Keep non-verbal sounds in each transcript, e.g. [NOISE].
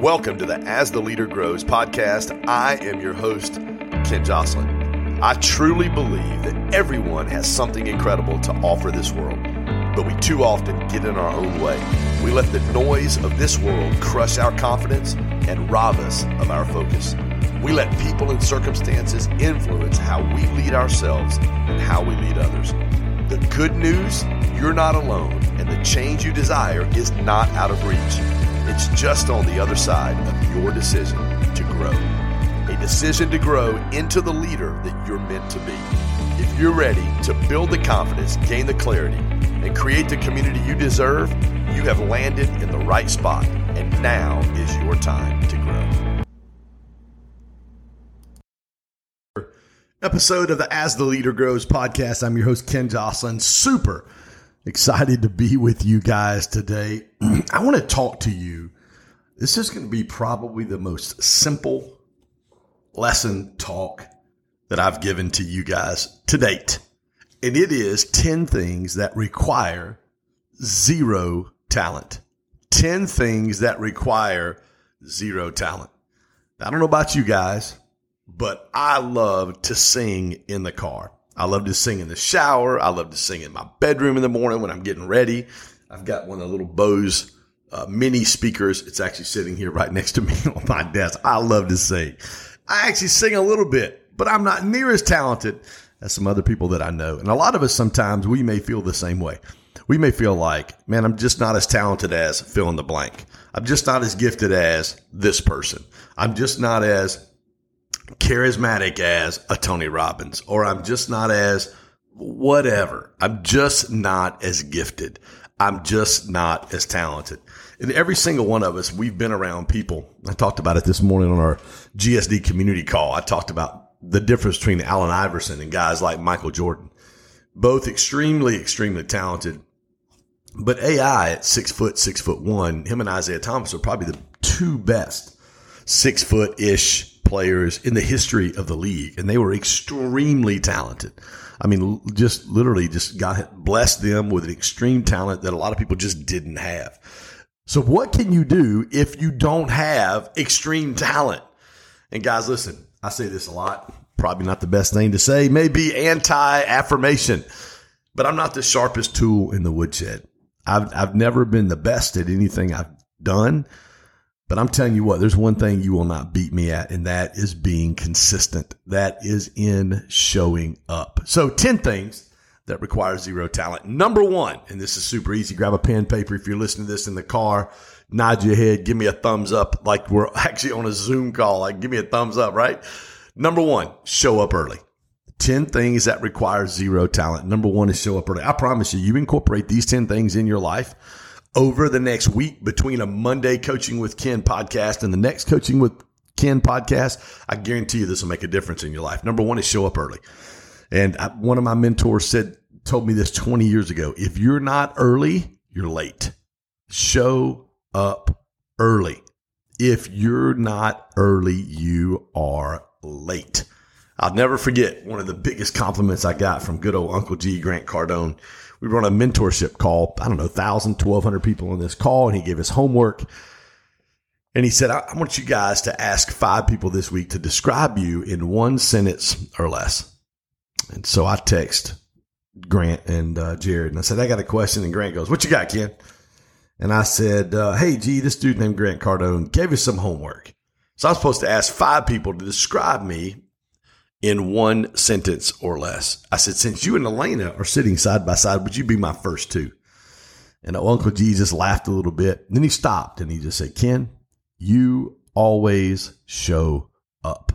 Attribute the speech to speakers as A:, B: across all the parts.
A: Welcome to the As the Leader Grows podcast. I am your host, Ken Joslin. I truly believe that everyone has something incredible to offer this world, but we too often get in our own way. We let the noise of this world crush our confidence and rob us of our focus. We let people and circumstances influence how we lead ourselves and how we lead others. The good news, you're not alone, and the change you desire is not out of reach. It's just on the other side of your decision to grow. A decision to grow into the leader that you're meant to be. If you're ready to build the confidence, gain the clarity, and create the community you deserve, you have landed in the right spot, and now is your time to grow.
B: Episode of the As the Leader Grows podcast. I'm your host, Ken Joslin. Super excited to be with you guys today. [CLEARS THROAT] I want to talk to you. This is going to be probably the most simple lesson talk that I've given to you guys to date. And it is 10 things that require zero talent. 10 things that require zero talent. I don't know about you guys, but I love to sing in the car. I love to sing in the shower. I love to sing in my bedroom in the morning when I'm getting ready. I've got one of the little Bose uh, mini speakers. It's actually sitting here right next to me [LAUGHS] on my desk. I love to sing. I actually sing a little bit, but I'm not near as talented as some other people that I know. And a lot of us sometimes we may feel the same way. We may feel like, man, I'm just not as talented as fill in the blank. I'm just not as gifted as this person. I'm just not as charismatic as a Tony Robbins, or I'm just not as whatever. I'm just not as gifted. I'm just not as talented. And every single one of us, we've been around people. I talked about it this morning on our GSD community call. I talked about the difference between Allen Iverson and guys like Michael Jordan, both extremely, extremely talented. But AI at six foot, six foot one, him and Isaiah Thomas are probably the two best six foot ish players in the history of the league, and they were extremely talented. I mean, just literally, just God blessed them with an extreme talent that a lot of people just didn't have. So, what can you do if you don't have extreme talent? And guys, listen, I say this a lot. Probably not the best thing to say. Maybe anti affirmation, but I'm not the sharpest tool in the woodshed. I've I've never been the best at anything I've done. But I'm telling you what, there's one thing you will not beat me at, and that is being consistent. That is in showing up. So 10 things that require zero talent. Number one, and this is super easy. Grab a pen, paper. If you're listening to this in the car, nod your head, give me a thumbs up like we're [LAUGHS] actually on a Zoom call. Like give me a thumbs up, right? Number one, show up early. 10 things that require zero talent. Number one is show up early. I promise you, you incorporate these 10 things in your life over the next week between a Monday Coaching with Ken podcast and the next Coaching with Ken podcast, I guarantee you this will make a difference in your life. Number one is show up early. And I, one of my mentors said, told me this 20 years ago. If you're not early, you're late. Show up early. If you're not early, you are late. I'll never forget one of the biggest compliments I got from good old Uncle G, Grant Cardone we run a mentorship call. I don't know, 1,000, 1,200 people on this call, and he gave us homework. And he said, I, want you guys to ask five people this week to describe you in one sentence or less. And so I text Grant and uh, Jared, and I said, I got a question. And Grant goes, What you got, Ken? And I said, uh, Hey, G, this dude named Grant Cardone gave us some homework. So I was supposed to ask five people to describe me in one sentence or less. I said, since you and Elena are sitting side by side, would you be my first two? And Uncle Jesus laughed a little bit. Then he stopped and he just said, Ken, you always show up.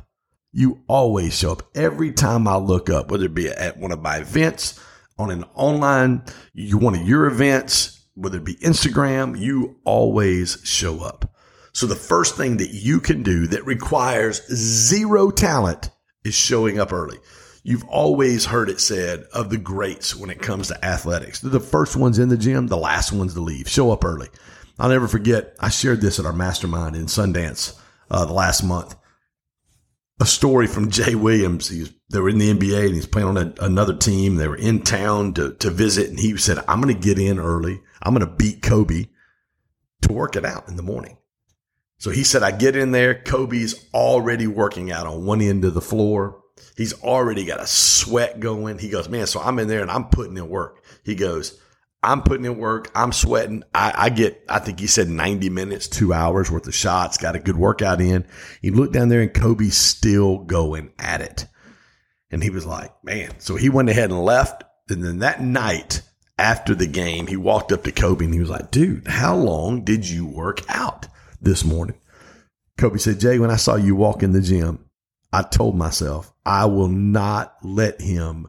B: You always show up. Every time I look up, whether it be at one of my events, on an online, you one of your events, whether it be Instagram, you always show up. So the first thing that you can do that requires zero talent is showing up early. You've always heard it said of the greats when it comes to athletics. They're the first ones in the gym, the last ones to leave. Show up early. I'll never forget, I shared this at our mastermind in Sundance uh, the last month. A story from Jay Williams. He was, they were in the NBA and he's playing on a, another team. They were in town to, to visit and he said, I'm going to get in early. I'm going to beat Kobe to work it out in the morning. So he said, I get in there. Kobe's already working out on one end of the floor. He's already got a sweat going. He goes, man, so I'm in there and I'm putting in work. He goes, I'm putting in work. I'm sweating. I, I, get, I think he said 90 minutes, two hours worth of shots, got a good workout in. He looked down there and Kobe's still going at it. And he was like, man. So he went ahead and left. And then that night after the game, he walked up to Kobe and he was like, dude, how long did you work out this morning? Kobe said, Jay, when I saw you walk in the gym, I told myself, I will not let him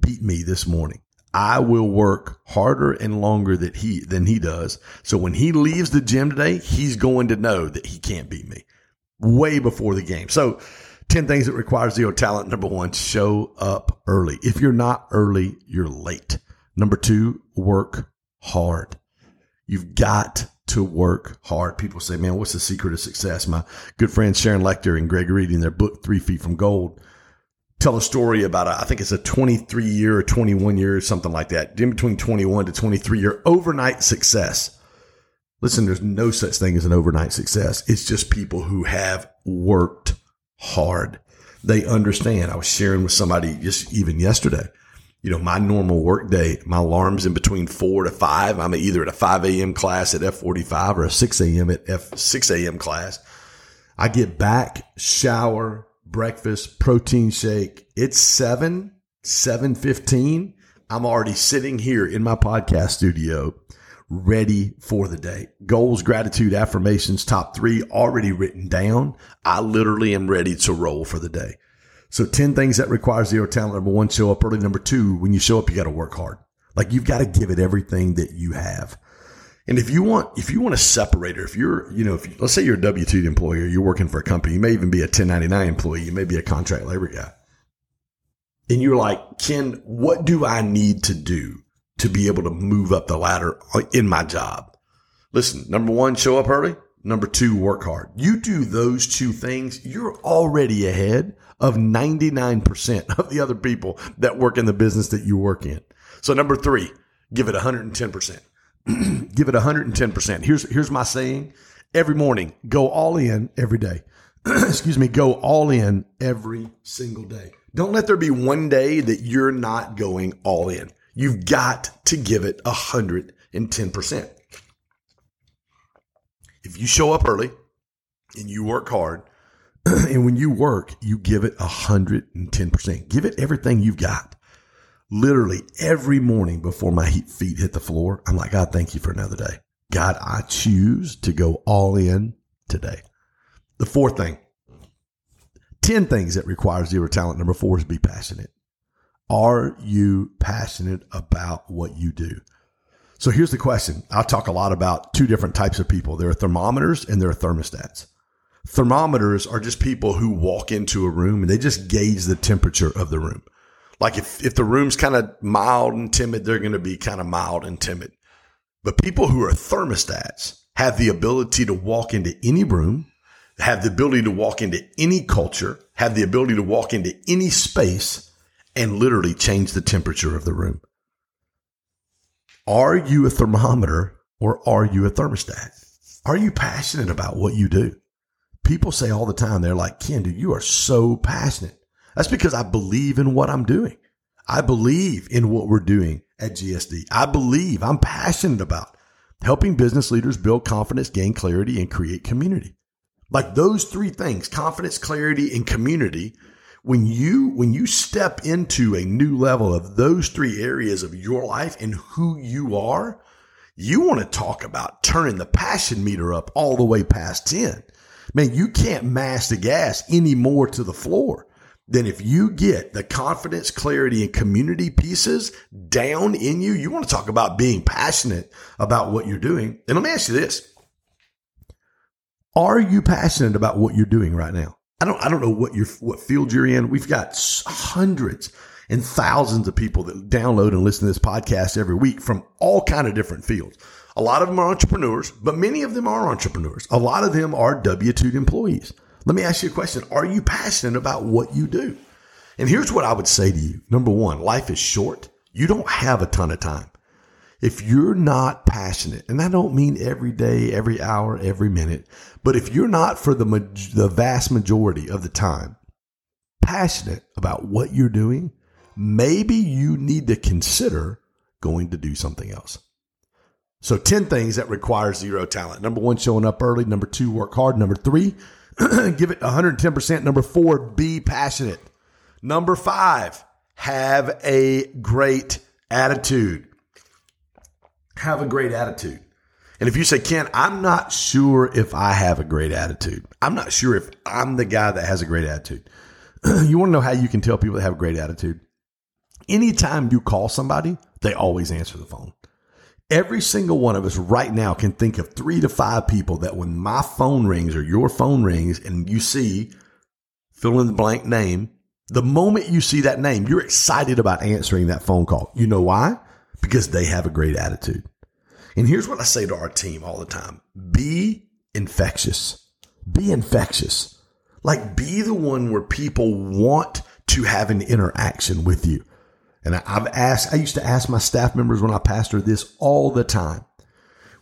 B: beat me this morning. I will work harder and longer that he than he does. So when he leaves the gym today, he's going to know that he can't beat me way before the game. So 10 things that require zero talent. Number one, show up early. If you're not early, you're late. Number two, work hard. You've got to work hard. People say, man, what's the secret of success? My good friends Sharon Lechter and Greg Reed in their book, Three Feet from Gold, tell a story about, a, I think it's a 23 year or 21 year, or something like that, in between 21 to 23 year overnight success. Listen, there's no such thing as an overnight success. It's just people who have worked hard. They understand. I was sharing with somebody just even yesterday. You know, my normal work day, my alarm's in between four to five. I'm either at a 5 a.m. class at F45 or a 6 a.m. at F 6 a.m. class. I get back, shower, breakfast, protein shake. It's seven, 715. I'm already sitting here in my podcast studio ready for the day. Goals, gratitude, affirmations, top three already written down. I literally am ready to roll for the day. So 10 things that require zero talent. Number one, show up early. Number two, when you show up, you got to work hard. Like you've got to give it everything that you have. And if you want, if you want a separator, if you're, you know, if you, let's say you're a W-2 employee, you're working for a company, you may even be a 1099 employee, you may be a contract labor guy. And you're like, Ken, what do I need to do to be able to move up the ladder uh, in my job. Listen, number one, show up early. Number two, work hard. You do those two things, you're already ahead of 99% of the other people that work in the business that you work in. So number three, give it 110%. [CLEARS THROAT] give it 110%. Here's, here's my saying. Every morning, go all in every day. [CLEARS THROAT] Excuse me, go all in every single day. Don't let there be one day that you're not going all in. You've got to give it 110%. If you show up early and you work hard, [CLEARS THROAT] and when you work, you give it 110%. Give it everything you've got. Literally every morning before my feet hit the floor, I'm like, God, thank you for another day. God, I choose to go all in today. The fourth thing, 10 things that require zero talent. Number four is be passionate. Are you passionate about what you do? So here's the question. I talk a lot about two different types of people. There are thermometers and there are thermostats. Thermometers are just people who walk into a room and they just gauge the temperature of the room. Like if, if the room's kind of mild and timid, they're going to be kind of mild and timid. But people who are thermostats have the ability to walk into any room, have the ability to walk into any culture, have the ability to walk into any space and literally change the temperature of the room. Are you a thermometer or are you a thermostat? Are you passionate about what you do? People say all the time, they're like, Ken, dude, you are so passionate. That's because I believe in what I'm doing. I believe in what we're doing at GSD. I believe I'm passionate about helping business leaders build confidence, gain clarity, and create community. Like those three things, confidence, clarity, and community when you when you step into a new level of those three areas of your life and who you are, you want to talk about turning the passion meter up all the way past 10. Man, you can't mash the gas any more to the floor than if you get the confidence, clarity, and community pieces down in you. You want to talk about being passionate about what you're doing. And let me ask you this. Are you passionate about what you're doing right now? I don't, I don't know what your, what field you're in. We've got hundreds and thousands of people that download and listen to this podcast every week from all kind of different fields. A lot of them are entrepreneurs, but many of them are entrepreneurs. A lot of them are W-2 employees. Let me ask you a question. Are you passionate about what you do? And here's what I would say to you. Number one, life is short. You don't have a ton of time. If you're not passionate, and I don't mean every day, every hour, every minute, but if you're not for the, the vast majority of the time passionate about what you're doing, maybe you need to consider going to do something else. So 10 things that require zero talent. Number one, showing up early. Number two, work hard. Number three, [CLEARS THROAT] give it 110%. Number four, be passionate. Number five, have a great attitude. Have a great attitude. And if you say, Ken, I'm not sure if I have a great attitude. I'm not sure if I'm the guy that has a great attitude. [CLEARS THROAT] you want to know how you can tell people that have a great attitude? Anytime you call somebody, they always answer the phone. Every single one of us right now can think of three to five people that when my phone rings or your phone rings and you see fill in the blank name, the moment you see that name, you're excited about answering that phone call. You know why? Because they have a great attitude. And here's what I say to our team all the time be infectious. Be infectious. Like, be the one where people want to have an interaction with you. And I've asked, I used to ask my staff members when I pastor this all the time.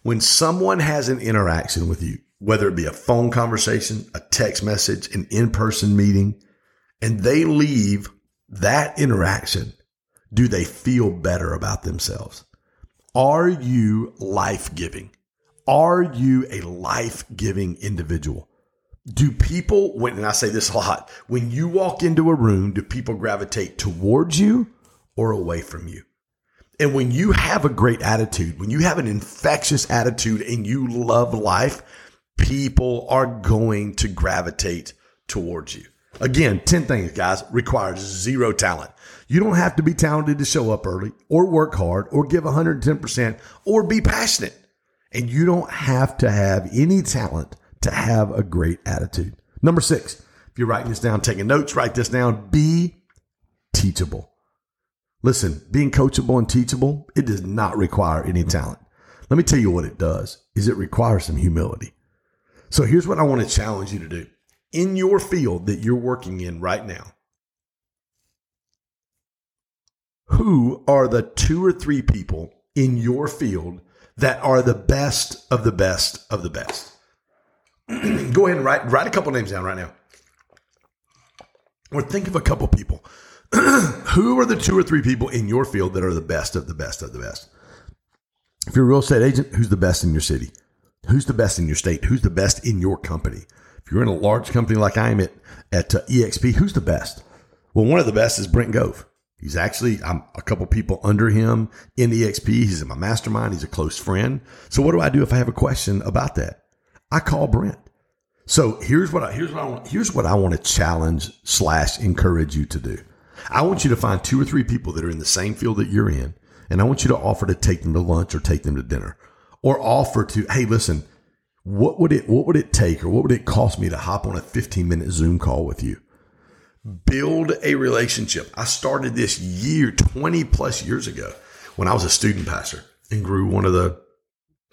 B: When someone has an interaction with you, whether it be a phone conversation, a text message, an in person meeting, and they leave that interaction, do they feel better about themselves? Are you life giving? Are you a life giving individual? Do people, when, and I say this a lot, when you walk into a room, do people gravitate towards you or away from you. And when you have a great attitude, when you have an infectious attitude and you love life, people are going to gravitate towards you. Again, 10 things, guys, requires zero talent. You don't have to be talented to show up early or work hard or give 110% or be passionate. And you don't have to have any talent to have a great attitude. Number six, if you're writing this down, taking notes, write this down. Be teachable. Listen, being coachable and teachable, it does not require any talent. Let me tell you what it does is it requires some humility. So here's what I want to challenge you to do. In your field that you're working in right now, who are the two or three people in your field that are the best of the best of the best? [CLEARS THROAT] Go ahead and write write a couple names down right now. Or think of a couple people [CLEARS THROAT] who are the two or three people in your field that are the best of the best of the best? If you're a real estate agent, who's the best in your city? Who's the best in your state? Who's the best in your company? If you're in a large company like I am at, at uh, EXP, who's the best? Well, one of the best is Brent Gove. He's actually, I'm a couple people under him in EXP. He's in my mastermind. He's a close friend. So what do I do if I have a question about that? I call Brent. So here's what I, here's what I want, here's what I want to challenge slash encourage you to do. I want you to find two or three people that are in the same field that you're in, and I want you to offer to take them to lunch or take them to dinner, or offer to, hey, listen, what would it what would it take or what would it cost me to hop on a 15 minute Zoom call with you? Build a relationship. I started this year 20 plus years ago when I was a student pastor and grew one of the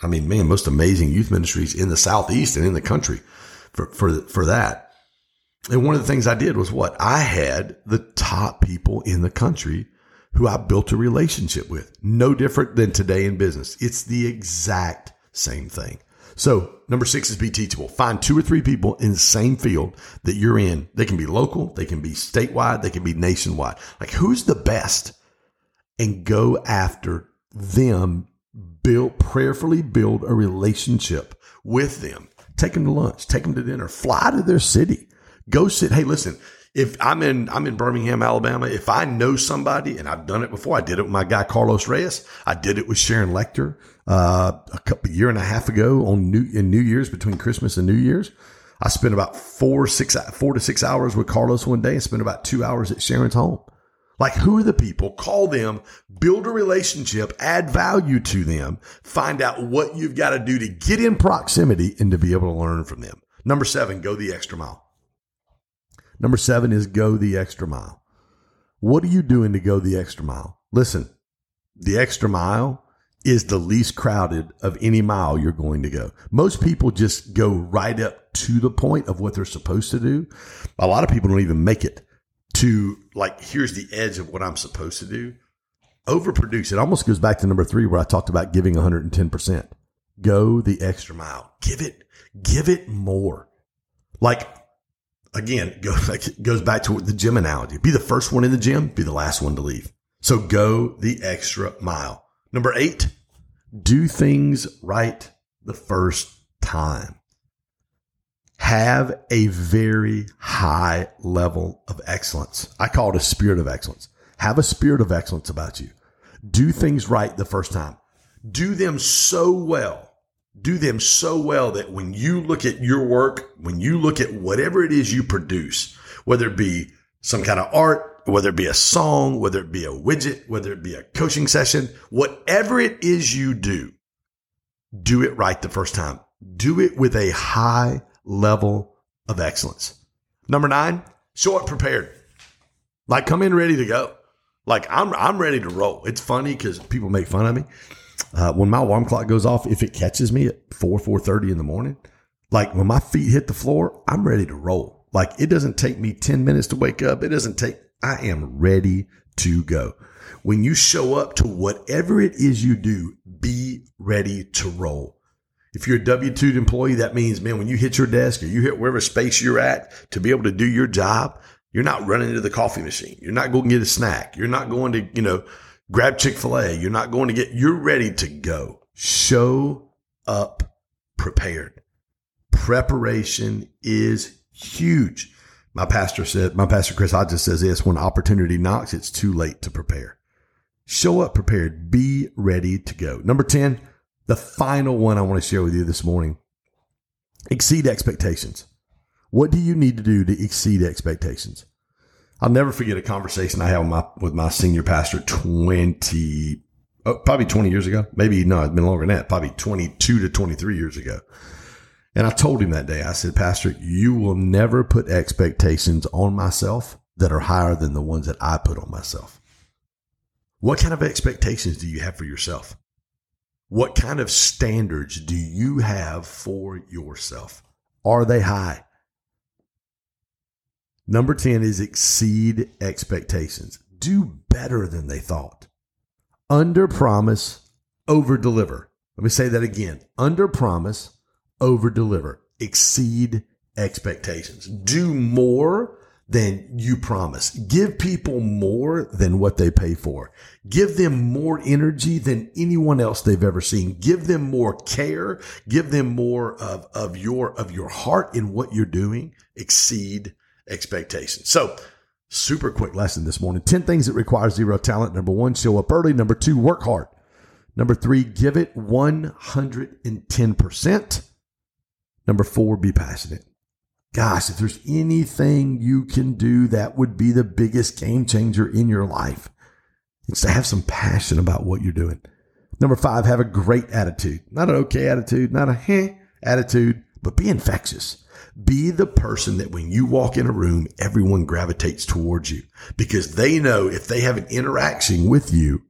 B: I mean, man, most amazing youth ministries in the southeast and in the country for for for that. And one of the things I did was what? I had the top people in the country who I built a relationship with. No different than today in business. It's the exact same thing. So number six is be teachable. Find two or three people in the same field that you're in. They can be local. They can be statewide. They can be nationwide. Like who's the best and go after them. Build prayerfully build a relationship with them. Take them to lunch. Take them to dinner. Fly to their city Go sit. Hey, listen. If I'm in I'm in Birmingham, Alabama, if I know somebody, and I've done it before, I did it with my guy Carlos Reyes. I did it with Sharon Lechter uh, a couple year and a half ago on New in New Year's between Christmas and New Year's. I spent about four six four to six hours with Carlos one day, and spent about two hours at Sharon's home. Like, who are the people? Call them, build a relationship, add value to them, find out what you've got to do to get in proximity and to be able to learn from them. Number seven, go the extra mile. Number seven is go the extra mile. What are you doing to go the extra mile? Listen, the extra mile is the least crowded of any mile you're going to go. Most people just go right up to the point of what they're supposed to do. A lot of people don't even make it to like, here's the edge of what I'm supposed to do. overproduce. It almost goes back to number three where I talked about giving 110%. Go the extra mile. Give it, give it more. Like again, [LAUGHS] go, like, goes back to the gym analogy. Be the first one in the gym, be the last one to leave. So go the extra mile. Number eight, do things right the first time. Have a very high level of excellence. I call it a spirit of excellence. Have a spirit of excellence about you. Do things right the first time. Do them so well. Do them so well that when you look at your work, when you look at whatever it is you produce, whether it be some kind of art, whether it be a song, whether it be a widget, whether it be a coaching session, whatever it is you do, do it right the first time. Do it with a high level of excellence. Number nine, show up prepared. Like come in ready to go. Like I'm, I'm ready to roll. It's funny because people make fun of me. Uh, when my alarm clock goes off, if it catches me at four, four thirty in the morning, like when my feet hit the floor, I'm ready to roll. Like it doesn't take me 10 minutes to wake up. It doesn't take, I am ready to go. When you show up to whatever it is you do, be ready to roll. If you're a W 2 employee, that means, man, when you hit your desk or you hit wherever space you're at to be able to do your job, you're not running to the coffee machine. You're not going to get a snack. You're not going to, you know, grab Chick fil A. You're not going to get, you're ready to go. Show up prepared. Preparation is huge. My pastor said, my pastor Chris Hodges says this when opportunity knocks, it's too late to prepare. Show up prepared. Be ready to go. Number 10, the final one I want to share with you this morning exceed expectations. What do you need to do to exceed expectations? I'll never forget a conversation I had with my, with my senior pastor 20, oh, probably 20 years ago. Maybe no, it's been longer than that, probably 22 to 23 years ago. And I told him that day, I said, Pastor, you will never put expectations on myself that are higher than the ones that I put on myself. What kind of expectations do you have for yourself? What kind of standards do you have for yourself? Are they high? Number 10 is exceed expectations. Do better than they thought. Under promise, over deliver. Let me say that again. Under promise, over deliver. Exceed expectations. Do more than you promise. Give people more than what they pay for. Give them more energy than anyone else they've ever seen. Give them more care. Give them more of, of your, of your heart in what you're doing. Exceed expectations. So super quick lesson this morning. 10 things that require zero talent. Number one, show up early. Number two, work hard. Number three, give it 110%. Number four, be passionate gosh, if there's anything you can do that would be the biggest game changer in your life, it's to have some passion about what you're doing. Number five, have a great attitude. Not an okay attitude, not a heh attitude, but be infectious. Be the person that when you walk in a room, everyone gravitates towards you because they know if they have an interaction with you,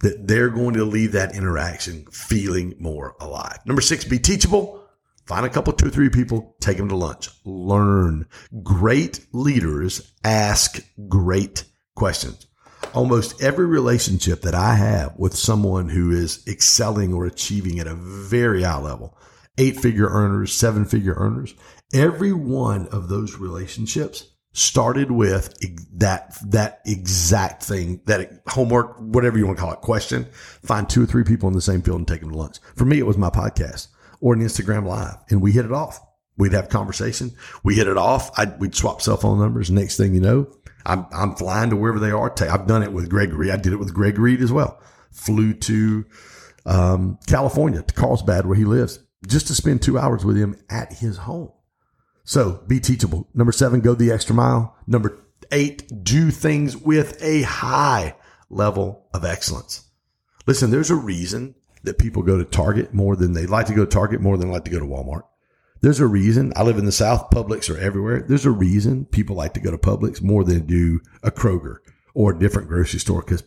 B: that they're going to leave that interaction feeling more alive. Number six, be teachable. Find a couple, two or three people, take them to lunch. Learn. Great leaders ask great questions. Almost every relationship that I have with someone who is excelling or achieving at a very high level, eight figure earners, seven figure earners, every one of those relationships started with that, that exact thing, that homework, whatever you want to call it, question. Find two or three people in the same field and take them to lunch. For me, it was my podcast or an Instagram live and we hit it off. We'd have conversation. We hit it off. I'd, we'd swap cell phone numbers. Next thing you know, I'm, I'm flying to wherever they are. I've done it with Gregory. I did it with Greg Reed as well. Flew to, um, California to Carlsbad where he lives just to spend two hours with him at his home. So be teachable. Number seven, go the extra mile. Number eight, do things with a high level of excellence. Listen, there's a reason that people go to Target more than they like to go to Target more than like to go to Walmart. There's a reason I live in the South. Publix are everywhere. There's a reason people like to go to Publix more than do a Kroger or a different grocery store because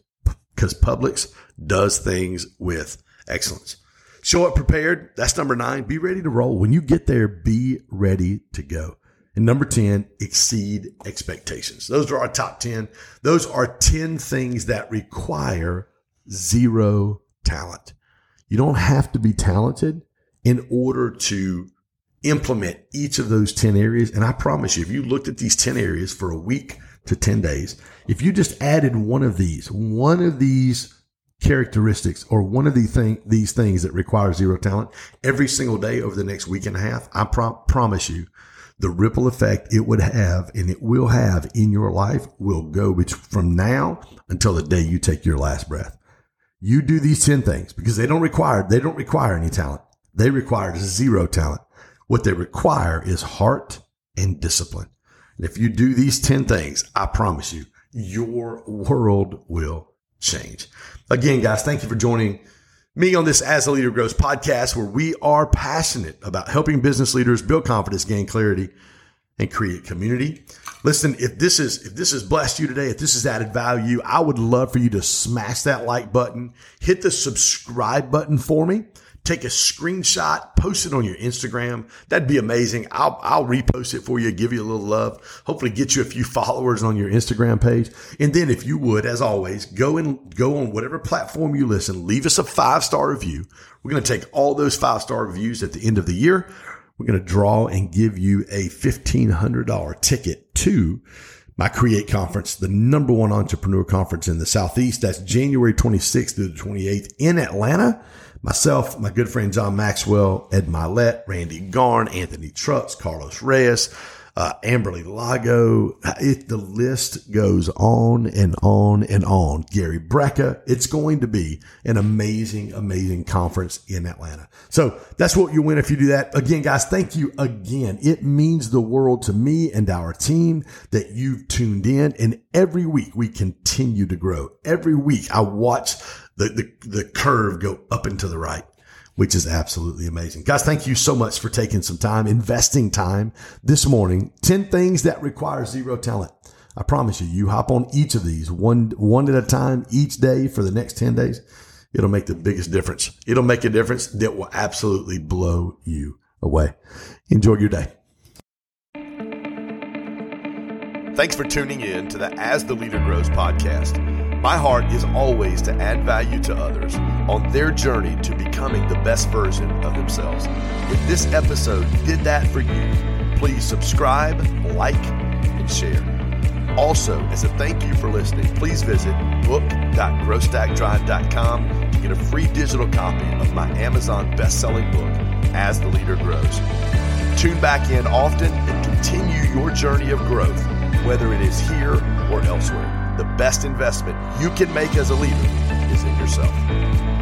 B: because Publix does things with excellence. Show up prepared. That's number nine. Be ready to roll. When you get there, be ready to go. And number 10, exceed expectations. Those are our top 10. Those are 10 things that require zero talent. You don't have to be talented in order to implement each of those 10 areas. And I promise you, if you looked at these 10 areas for a week to 10 days, if you just added one of these, one of these characteristics or one of the thing, these things that require zero talent every single day over the next week and a half, I promise you the ripple effect it would have and it will have in your life will go from now until the day you take your last breath. You do these 10 things because they don't require, they don't require any talent. They require zero talent. What they require is heart and discipline. And if you do these 10 things, I promise you, your world will change. Again, guys, thank you for joining me on this As a Leader Grows podcast, where we are passionate about helping business leaders build confidence, gain clarity, and create community. Listen, if this is if this has blessed you today, if this has added value, I would love for you to smash that like button, hit the subscribe button for me take a screenshot, post it on your Instagram. That'd be amazing. I'll, I'll repost it for you, give you a little love, hopefully get you a few followers on your Instagram page. And then if you would, as always, go and go on whatever platform you listen, leave us a five star review. We're going to take all those five star reviews at the end of the year. We're going to draw and give you a $1,500 ticket to my Create conference, the number one entrepreneur conference in the Southeast. That's January 26th through the 28th in Atlanta myself, my good friend John Maxwell, Ed Mylett, Randy Garn, Anthony Trucks, Carlos Reyes, uh, Amberly Lago. It, the list goes on and on and on. Gary Brecka. It's going to be an amazing, amazing conference in Atlanta. So that's what you win if you do that. Again, guys, thank you again. It means the world to me and our team that you've tuned in. And every week we continue to grow. Every week I watch the, the, the curve go up and to the right, which is absolutely amazing. Guys, thank you so much for taking some time, investing time this morning. 10 things that require zero talent. I promise you, you hop on each of these one, one at a time each day for the next 10 days. It'll make the biggest difference. It'll make a difference that will absolutely blow you away. Enjoy your day.
A: Thanks for tuning in to the As the Leader Grows podcast. My heart is always to add value to others on their journey to becoming the best version of themselves. If this episode did that for you, please subscribe, like, and share. Also, as a thank you for listening, please visit book.growstackdrive.com to get a free digital copy of my Amazon best-selling book, As the Leader Grows. Tune back in often and continue your journey of growth, whether it is here or elsewhere the best investment you can make as a leader is in yourself.